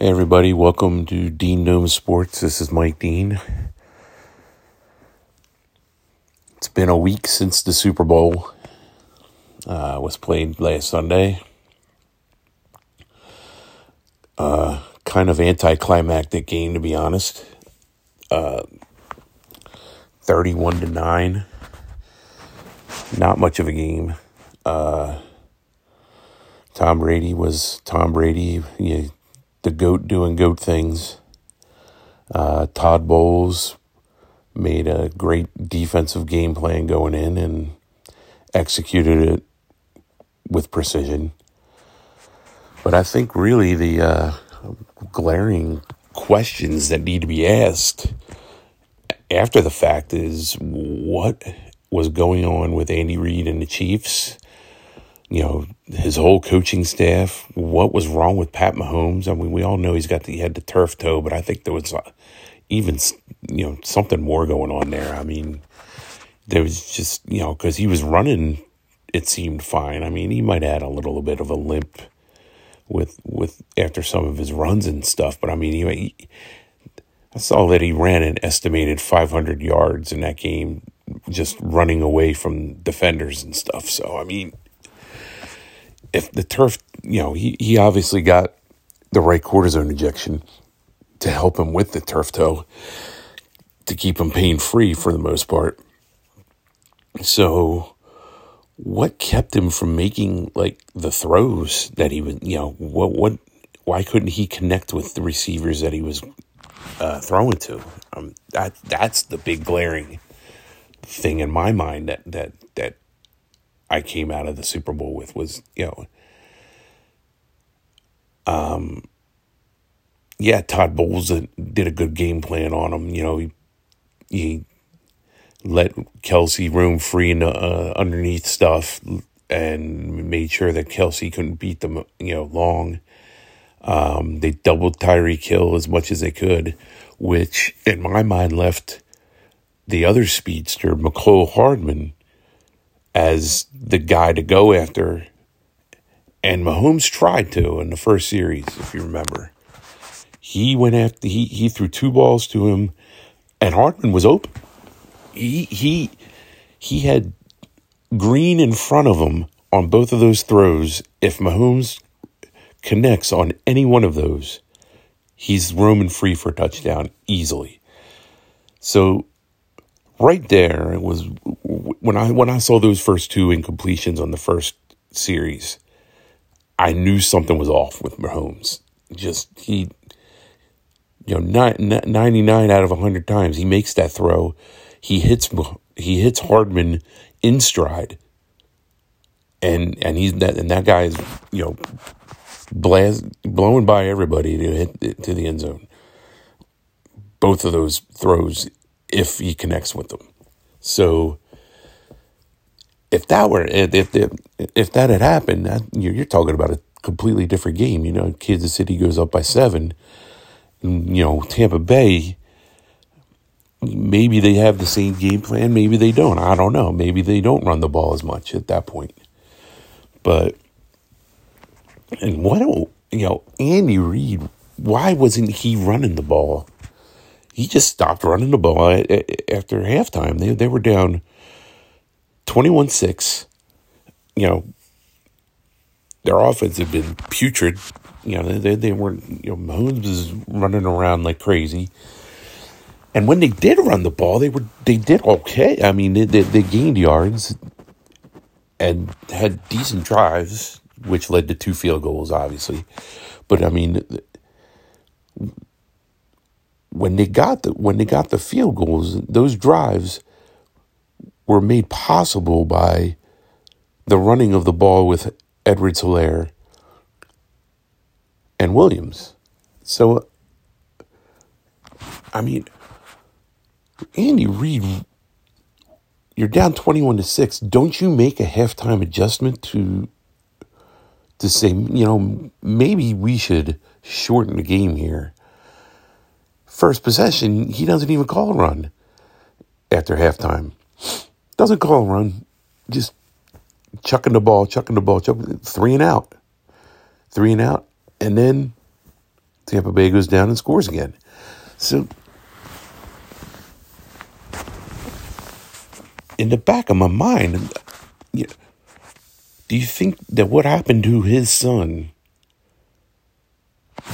Hey everybody, welcome to Dean Gnome Sports. This is Mike Dean. It's been a week since the Super Bowl uh, was played last Sunday. Uh, kind of anticlimactic game, to be honest. Uh, 31 to 9. Not much of a game. Uh, Tom Brady was Tom Brady. The goat doing goat things. Uh, Todd Bowles made a great defensive game plan going in and executed it with precision. But I think really the uh, glaring questions that need to be asked after the fact is what was going on with Andy Reid and the Chiefs you know, his whole coaching staff, what was wrong with Pat Mahomes. I mean, we all know he's got the, he had the turf toe, but I think there was uh, even, you know, something more going on there. I mean, there was just, you know, because he was running, it seemed fine. I mean, he might add a little bit of a limp with, with, after some of his runs and stuff, but I mean, he, he I saw that he ran an estimated 500 yards in that game, just running away from defenders and stuff. So, I mean, if the turf, you know, he, he obviously got the right cortisone injection to help him with the turf toe to keep him pain free for the most part. So, what kept him from making like the throws that he was, you know, what, what, why couldn't he connect with the receivers that he was uh, throwing to? Um, that that's the big glaring thing in my mind that that that I came out of the Super Bowl with was, you know, um, yeah, Todd Bowles did a good game plan on him. You know, he, he let Kelce room free in uh, underneath stuff and made sure that Kelce couldn't beat them, you know, long. Um, they doubled Tyreek Hill as much as they could, which in my mind left the other speedster, Mecole Hardman, as the guy to go after. And Mahomes tried to in the first series, if you remember. He went after he he threw two balls to him, and Hardman was open. He he he had Green in front of him on both of those throws. If Mahomes connects on any one of those, he's roaming free for a touchdown easily. So right there it was when I when I saw those first two incompletions on the first series, I knew something was off with Mahomes. Just he, you know, 99 out of 100 times he makes that throw, he hits he hits Hardman in stride, and and he's that and that guy is you know blast blowing by everybody to hit to the end zone. Both of those throws if he connects with them. So if that were if if, if that had happened, that, you're talking about a completely different game. You know, Kansas City goes up by seven. And, you know, Tampa Bay. Maybe they have the same game plan. Maybe they don't. I don't know. Maybe they don't run the ball as much at that point. But and what do you know, Andy Reid. Why wasn't he running the ball? He just stopped running the ball after halftime. They they were down 21-6. You know, their offense had been putrid. You know, they they weren't. You know, Mahomes was running around like crazy. And when they did run the ball, they were they did okay. I mean, they they, they gained yards and had decent drives, which led to two field goals, obviously. But I mean, when they got the when they got the field goals, those drives were made possible by the running of the ball with Edwards Helaire and Williams. So I mean Andy Reid you're down 21 to 6. Don't you make a halftime adjustment to to say, you know, maybe we should shorten the game here first possession, he doesn't even call a run after halftime. Doesn't call a run, just chucking the ball, chucking the ball, chucking, three and out, three and out, and then Tampa Bay goes down and scores again. So, in the back of my mind, do you think that what happened to his son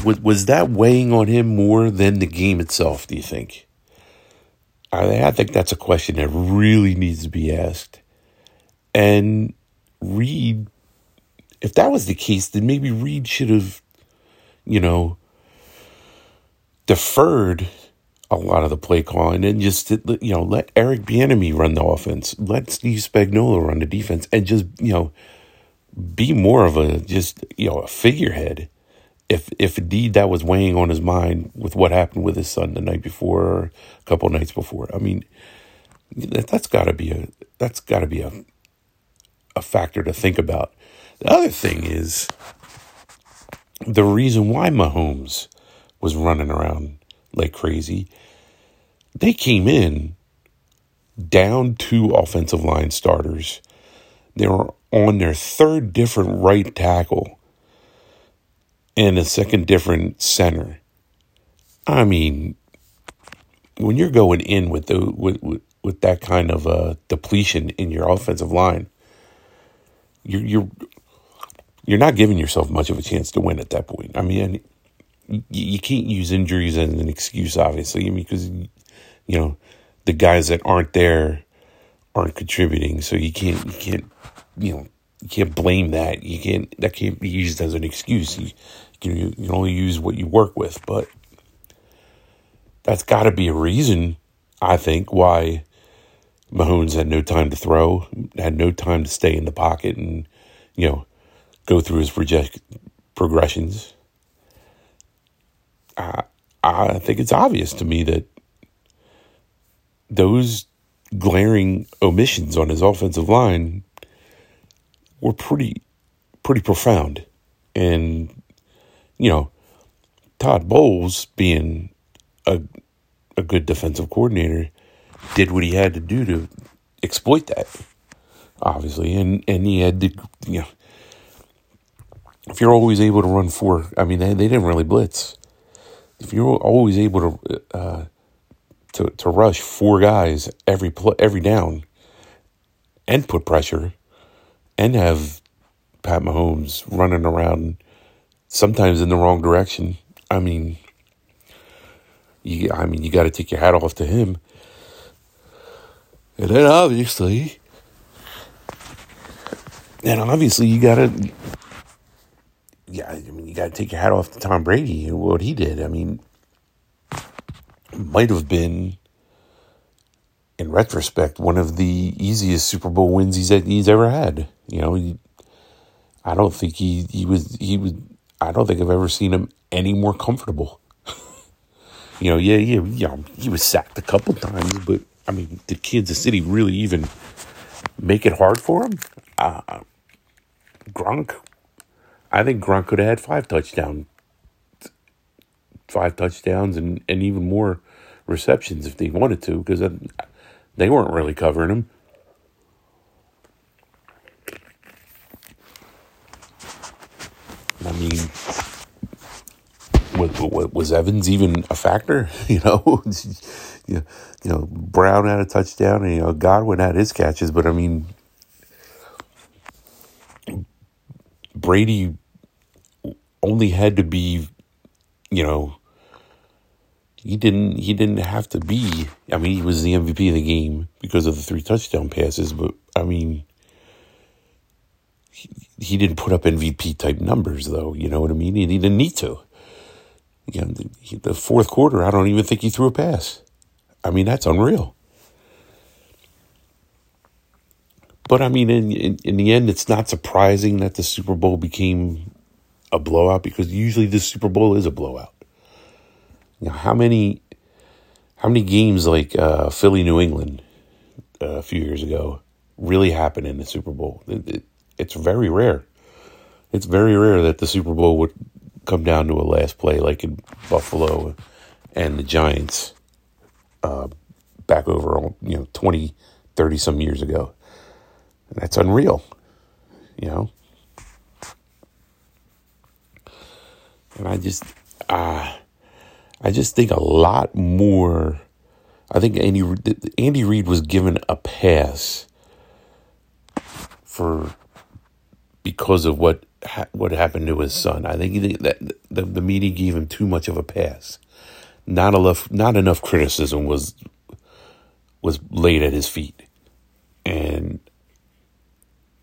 was was that weighing on him more than the game itself? Do you think? I, I think that's a question that really needs to be asked. And Reid, if that was the case, then maybe Reid should have, you know, deferred a lot of the play calling and just you know let Eric Bieniemy run the offense, let Steve Spagnuolo run the defense, and just you know be more of a just you know a figurehead. If if indeed that was weighing on his mind with what happened with his son the night before or a couple nights before, I mean that, that's got to be a that's got to be a a factor to think about. The other thing is the reason why Mahomes was running around like crazy. They came in down two offensive line starters. They were on their third different right tackle and a second different center. I mean, when you're going in with the with with, with that kind of uh, depletion in your offensive line, you're you're you're not giving yourself much of a chance to win at that point. I mean, you, you can't use injuries as an excuse, obviously, I mean, because you know the guys that aren't there aren't contributing, so you can't you can't you know you can't blame that. You can't that can't be used as an excuse. You, can you can only use what you work with, but that's got to be a reason, I think, why Mahomes had no time to throw, had no time to stay in the pocket, and you know go through his project progressions. I I think it's obvious to me that those glaring omissions on his offensive line were pretty pretty profound. And you know, Todd Bowles being a a good defensive coordinator did what he had to do to exploit that. Obviously, and and he had to you know if you're always able to run four, I mean they, they didn't really blitz. If you're always able to uh, to to rush four guys every play, every down and put pressure and have Pat Mahomes running around sometimes in the wrong direction. I mean, you, I mean, you got to take your hat off to him. And then obviously, and obviously you got to, yeah, I mean, you got to take your hat off to Tom Brady and what he did. I mean, might have been, in retrospect, one of the easiest Super Bowl wins he's he's ever had. You know, he, I don't think he he was he was. I don't think I've ever seen him any more comfortable. you know, yeah, yeah, yeah. He was sacked a couple times, but I mean, did Kansas City really even make it hard for him? Uh, Gronk, I think Gronk could have had five touchdowns, five touchdowns, and and even more receptions if they wanted to, because they weren't really covering him. I mean, was, was Evans even a factor? You know, you know, Brown had a touchdown, and you know Godwin had his catches, but I mean, Brady only had to be, you know, he didn't he didn't have to be. I mean, he was the MVP of the game because of the three touchdown passes, but I mean, he, he didn't put up MVP type numbers though. You know what I mean? He, didn't need to. You know, the, the fourth quarter, I don't even think he threw a pass. I mean, that's unreal. But I mean, in, in, in the end, it's not surprising that the Super Bowl became a blowout because usually the Super Bowl is a blowout. Know, how many how many games like uh, Philly New England uh, a few years ago really happened in the Super Bowl? It, it, it's very rare. It's very rare that the Super Bowl would come down to a last play like in Buffalo and the Giants uh, back over you know 20 30 some years ago that's unreal you know and i just uh, I just think a lot more. I think Andy Andy Reid was given a pass for because of what what happened to his son. I think that the, the media gave him too much of a pass. Not enough not enough criticism was was laid at his feet. And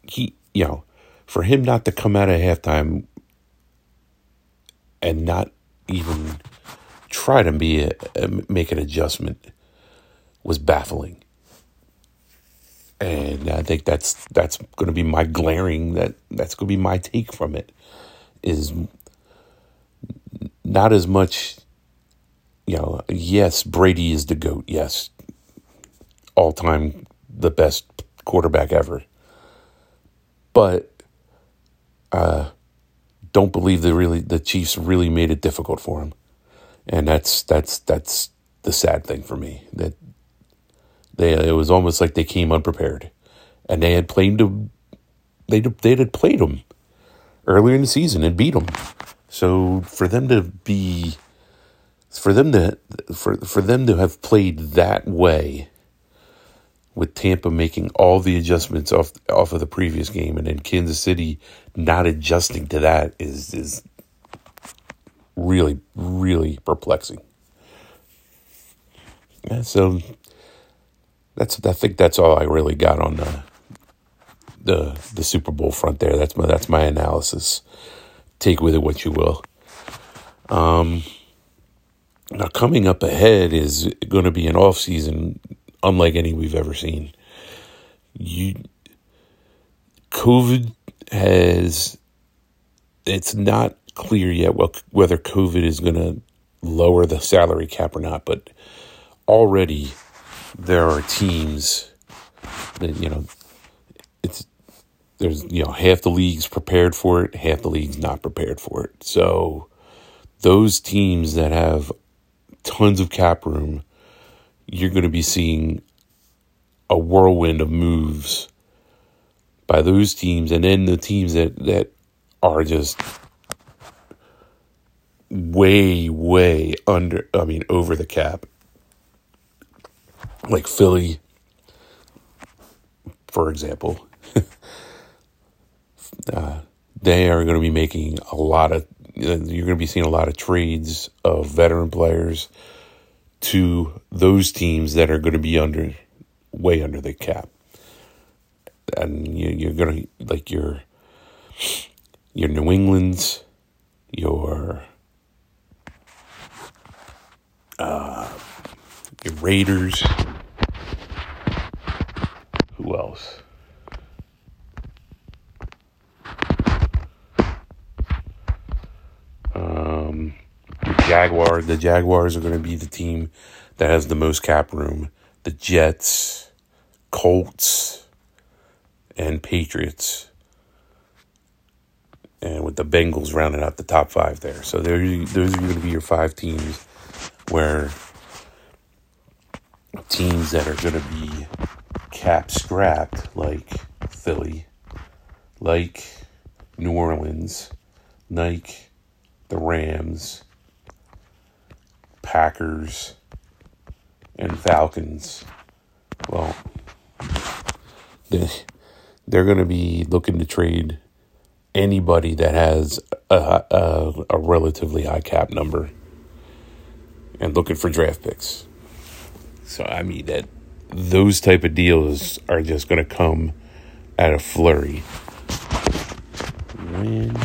he, you know, for him not to come out at halftime and not even try to be a, a, make an adjustment was baffling. And I think that's that's going to be my glaring that that's going to be my take from it is not as much you know yes Brady is the goat yes all time the best quarterback ever. But uh don't believe the really the Chiefs really made it difficult for him, and that's that's that's the sad thing for me that they it was almost like they came unprepared, and they had played them, they they had played them earlier in the season and beat them, so for them to be for them to for for them to have played that way with Tampa making all the adjustments off off of the previous game, and then Kansas City not adjusting to that is is really really perplexing. Yeah, so that's I think that's all I really got on the the the Super Bowl front there. That's my that's my analysis. Take with it what you will. Um, now coming up ahead is going to be an off season unlike any we've ever seen. You COVID has it's not clear yet whether COVID is going to lower the salary cap or not, but already there are teams that you know it's there's you know half the league's prepared for it, half the league's not prepared for it. So those teams that have tons of cap room you're going to be seeing a whirlwind of moves by those teams, and then the teams that that are just way, way under. I mean, over the cap, like Philly, for example. uh, they are going to be making a lot of. You're going to be seeing a lot of trades of veteran players to those teams that are going to be under way under the cap and you, are going to like your your new england's your uh, your raiders who else um Jaguars. The Jaguars are going to be the team that has the most cap room. The Jets, Colts, and Patriots. And with the Bengals rounding out the top five there. So those are going to be your five teams where teams that are going to be cap scrapped like Philly, like New Orleans, like the Rams, Packers and Falcons, well, they, they're going to be looking to trade anybody that has a, a, a relatively high cap number and looking for draft picks. So I mean that those type of deals are just going to come at a flurry. When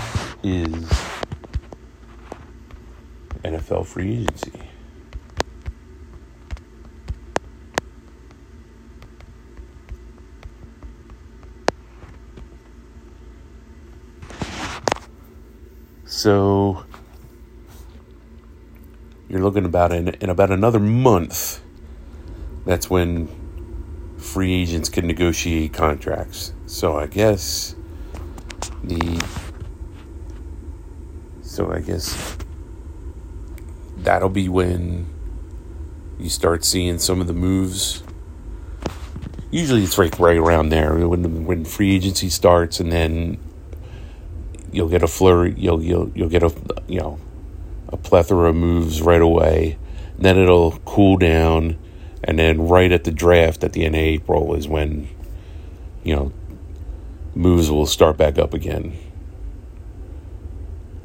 is NFL free agency? So you're looking about in, in about another month. That's when free agents can negotiate contracts. So I guess the so I guess that'll be when you start seeing some of the moves. Usually it's right right around there when when free agency starts and then you'll get a flurry. You'll you'll you'll get a you know a plethora of moves right away. Then it'll cool down, and then right at the draft at the end of April is when, you know, moves will start back up again.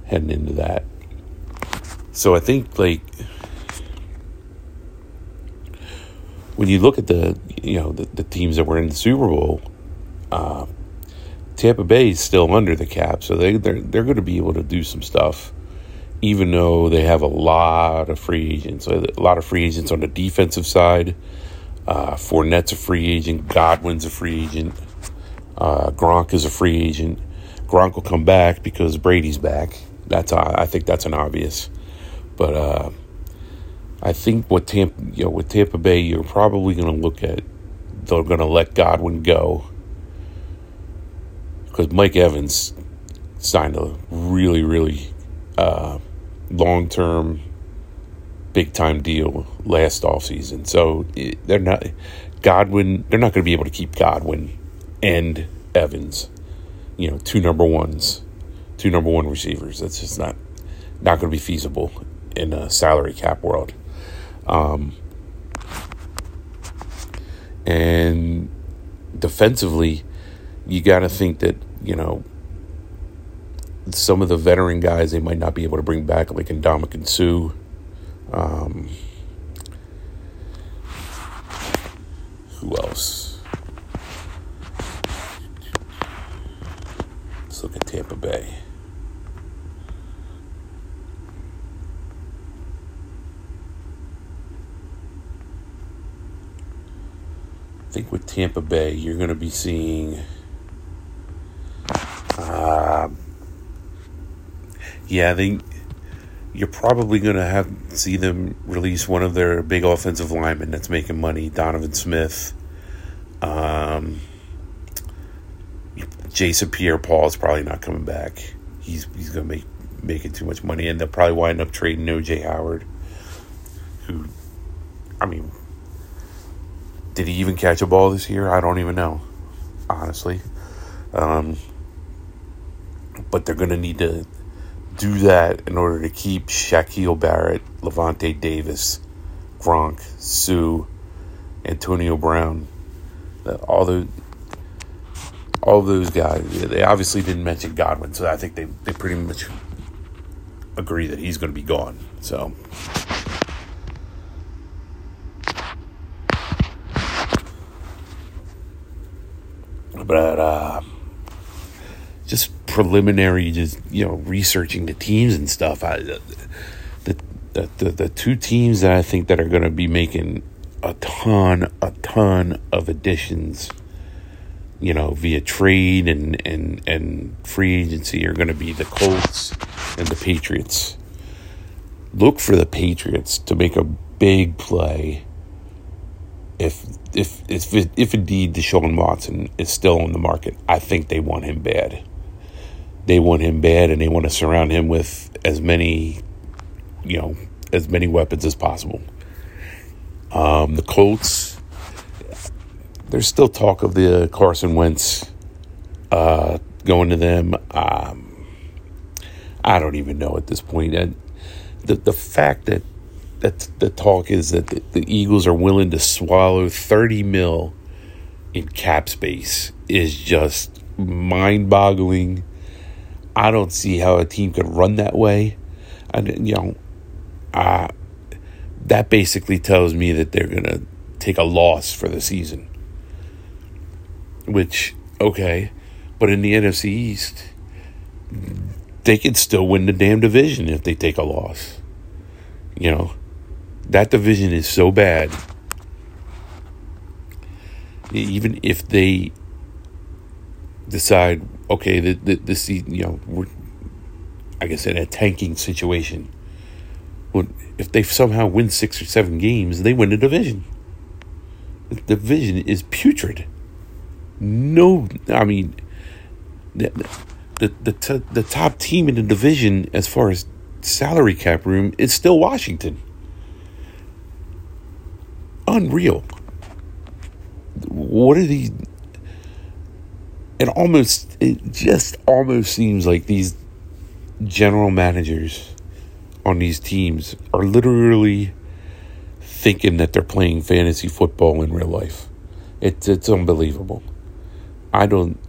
Heading into that. So I think like when you look at the you know the, the teams that were in the Super Bowl, uh, Tampa Bay is still under the cap, so they they're they're going to be able to do some stuff, even though they have a lot of free agents, a lot of free agents on the defensive side. Uh, Fournette's a free agent, Godwin's a free agent, uh, Gronk is a free agent. Gronk will come back because Brady's back. That's I think that's an obvious, but. Uh, I think what Tampa, you know, with Tampa Bay, you're probably going to look at they're going to let Godwin go because Mike Evans signed a really, really uh, long term, big time deal last offseason. So they're not Godwin. They're not going to be able to keep Godwin and Evans. You know, two number ones, two number one receivers. That's just not not going to be feasible in a salary cap world. Um, and defensively, you got to think that, you know, some of the veteran guys they might not be able to bring back, like Ndamukong Suh. Um, who else? Let's look at Tampa Bay. I think with Tampa Bay, you're going to be seeing. Uh, yeah, think you're probably going to have see them release one of their big offensive linemen that's making money, Donovan Smith. Um, Jason Pierre-Paul is probably not coming back. He's he's going to make making too much money, and they'll probably wind up trading OJ Howard, who, I mean, did he even catch a ball this year? I don't even know, honestly. Um, but they're going to need to do that in order to keep Shaquille Barrett, Lavonte Davis, Gronk, Suh, Antonio Brown, all the all those guys. They obviously didn't mention Godwin, so I think they, they pretty much agree that he's going to be gone. So but uh, preliminary, just you know, researching the teams and stuff. I, the, the the the two teams that I think that are going to be making a ton, a ton of additions, you know, via trade and and and free agency are going to be the Colts and the Patriots. Look for the Patriots to make a big play if if if if indeed Deshaun Watson is still on the market, I think they want him bad. They want him bad, and they want to surround him with as many, you know, as many weapons as possible. Um, the Colts, there's still talk of the Carson Wentz uh, going to them. Um, I don't even know at this point. And the the fact that that the talk is that the, Eagles are willing to swallow 30 mil in cap space is just mind boggling. I don't see how a team could run that way. And, you know, uh, that basically tells me that they're going to take a loss for the season. Which, okay, but in the NFC East, they could still win the damn division if they take a loss. You know, that division is so bad. Even if they decide, okay, the, the, this, you know, we're, I guess, in a tanking situation, well, if they somehow win six or seven games, they win the division. The division is putrid. No, I mean, the the the, t- the top team in the division as far as salary cap room is still Washington unreal. What are these? It almost, it just almost seems like these general managers on these teams are literally thinking that they're playing fantasy football in real life. It's it's unbelievable. I don't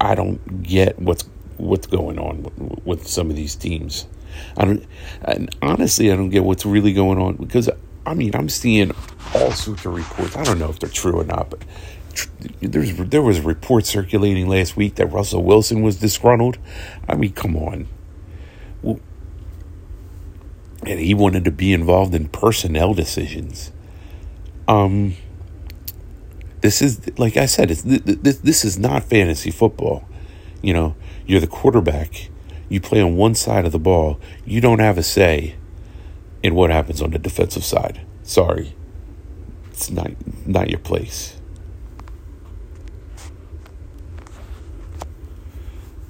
I don't get what's what's going on with, with some of these teams. I don't, and honestly, I don't get what's really going on because I mean I'm seeing all sorts of reports. I don't know if they're true or not, but there's there was a report circulating last week that Russell Wilson was disgruntled. I mean, come on. Well, and he wanted to be involved in personnel decisions. Um, this is like I said, it's, this this is not fantasy football. You know, you're the quarterback. You play on one side of the ball. You don't have a say in what happens on the defensive side. Sorry, it's not not your place.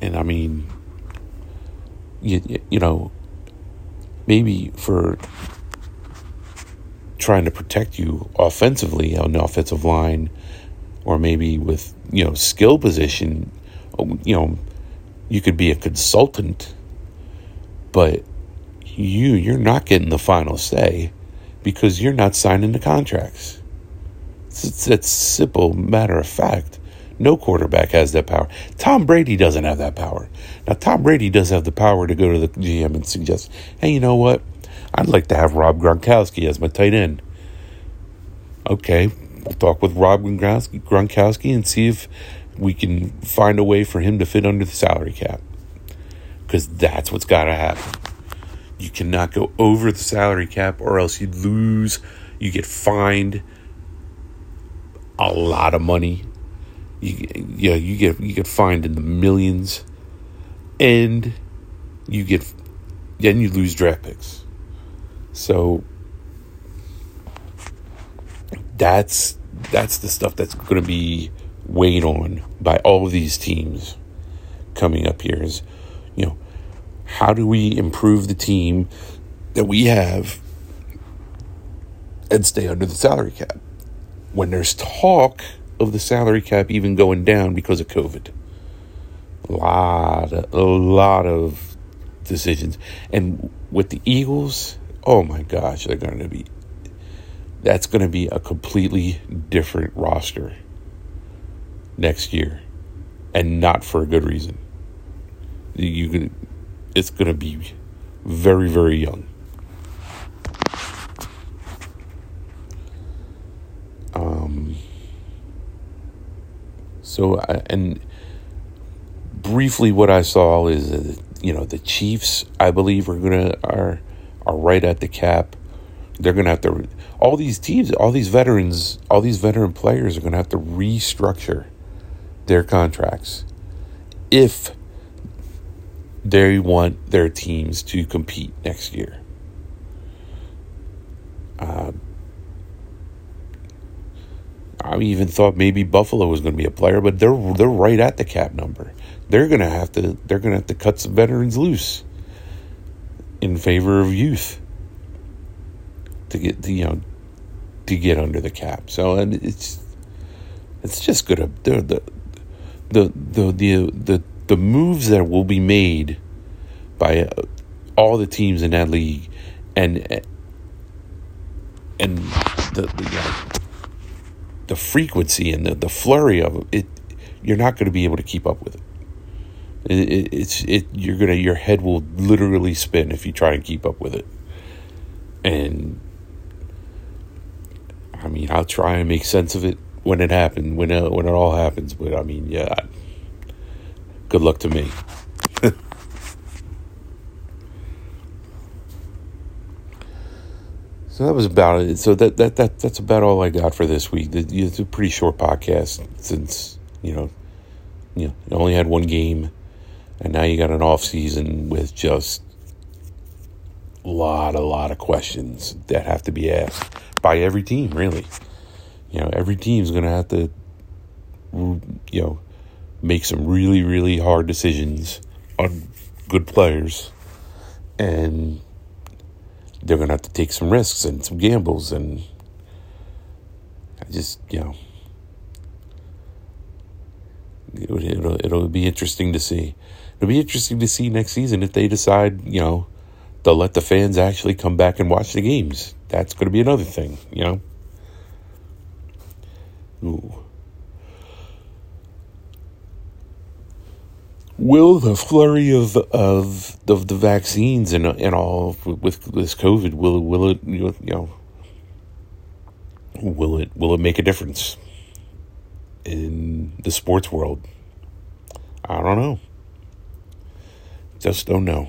And I mean, you, you know, maybe for trying to protect you offensively on the offensive line, or maybe with you know skill position, you know, you could be a consultant, but you you're not getting the final say because you're not signing the contracts. It's, it's simple matter of fact. No quarterback has that power. Tom Brady doesn't have that power. Now, Tom Brady does have the power to go to the GM and suggest, hey, you know what? I'd like to have Rob Gronkowski as my tight end. Okay, we'll talk with Rob Gronkowski and see if we can find a way for him to fit under the salary cap. Because that's what's got to happen. You cannot go over the salary cap, or else you lose. You get fined a lot of money you yeah you get you get fined in the millions, and you get then you lose draft picks. So that's that's the stuff that's going to be weighed on by all of these teams coming up here. Is you know how do we improve the team that we have and stay under the salary cap? When there's talk of the salary cap even going down because of COVID. A lot, of, a lot of decisions, and with the Eagles, oh my gosh, they're going to be. That's going to be a completely different roster next year, and not for a good reason. You can, it's going to be very, very young. Um, so, and briefly, what I saw is, uh, you know, the Chiefs, I believe, are gonna are are right at the cap. They're gonna have to. All these teams, all these veterans, all these veteran players are gonna have to restructure their contracts if they want their teams to compete next year. Uh, I even thought maybe Buffalo was going to be a player, but they're they're right at the cap number. They're going to have to they're going to have to cut some veterans loose in favor of youth to get to, you know to get under the cap. So and it's it's just good. The the the the the the, the moves that will be made by uh, all the teams in that league and and the, the uh, the frequency and the, the flurry of it, you're not going to be able to keep up with it. it, it it's it you're gonna your head will literally spin if you try and keep up with it. And I mean, I'll try and make sense of it when it happens, when it, when it all happens. But I mean, yeah, good luck to me. So that was about it. So that, that, that that's about all I got for this week. It's a pretty short podcast since you know, you know, only had one game, and now you got an off season with just a lot, a lot of questions that have to be asked by every team. Really, you know, every team's going to have to, you know, make some really, really hard decisions on good players, and they're going to have to take some risks and some gambles. And I just, you know, it, will it'll be interesting to see. it'll be interesting to see next season if they decide, you know, they'll let the fans actually come back and watch the games. That's going to be another thing, you know. Ooh. Will the flurry of of of the vaccines and and all with this COVID will will it you know will it will it make a difference in the sports world? I don't know. Just don't know.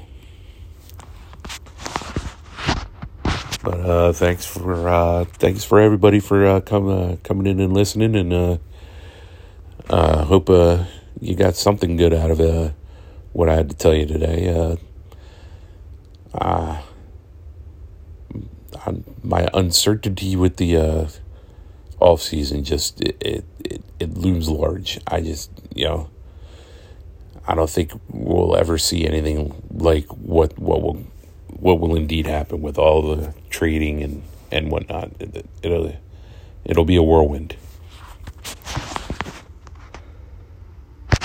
But uh, thanks for uh, thanks for everybody for uh, come, uh, coming in and listening, and uh, uh, hope you got something good out of uh, what I had to tell you today. Uh, uh, my uncertainty with the uh, off season just it, it, it it looms large. I just you know I don't think we'll ever see anything like what what will what will indeed happen with all the trading and and whatnot. It, it'll it'll be a whirlwind.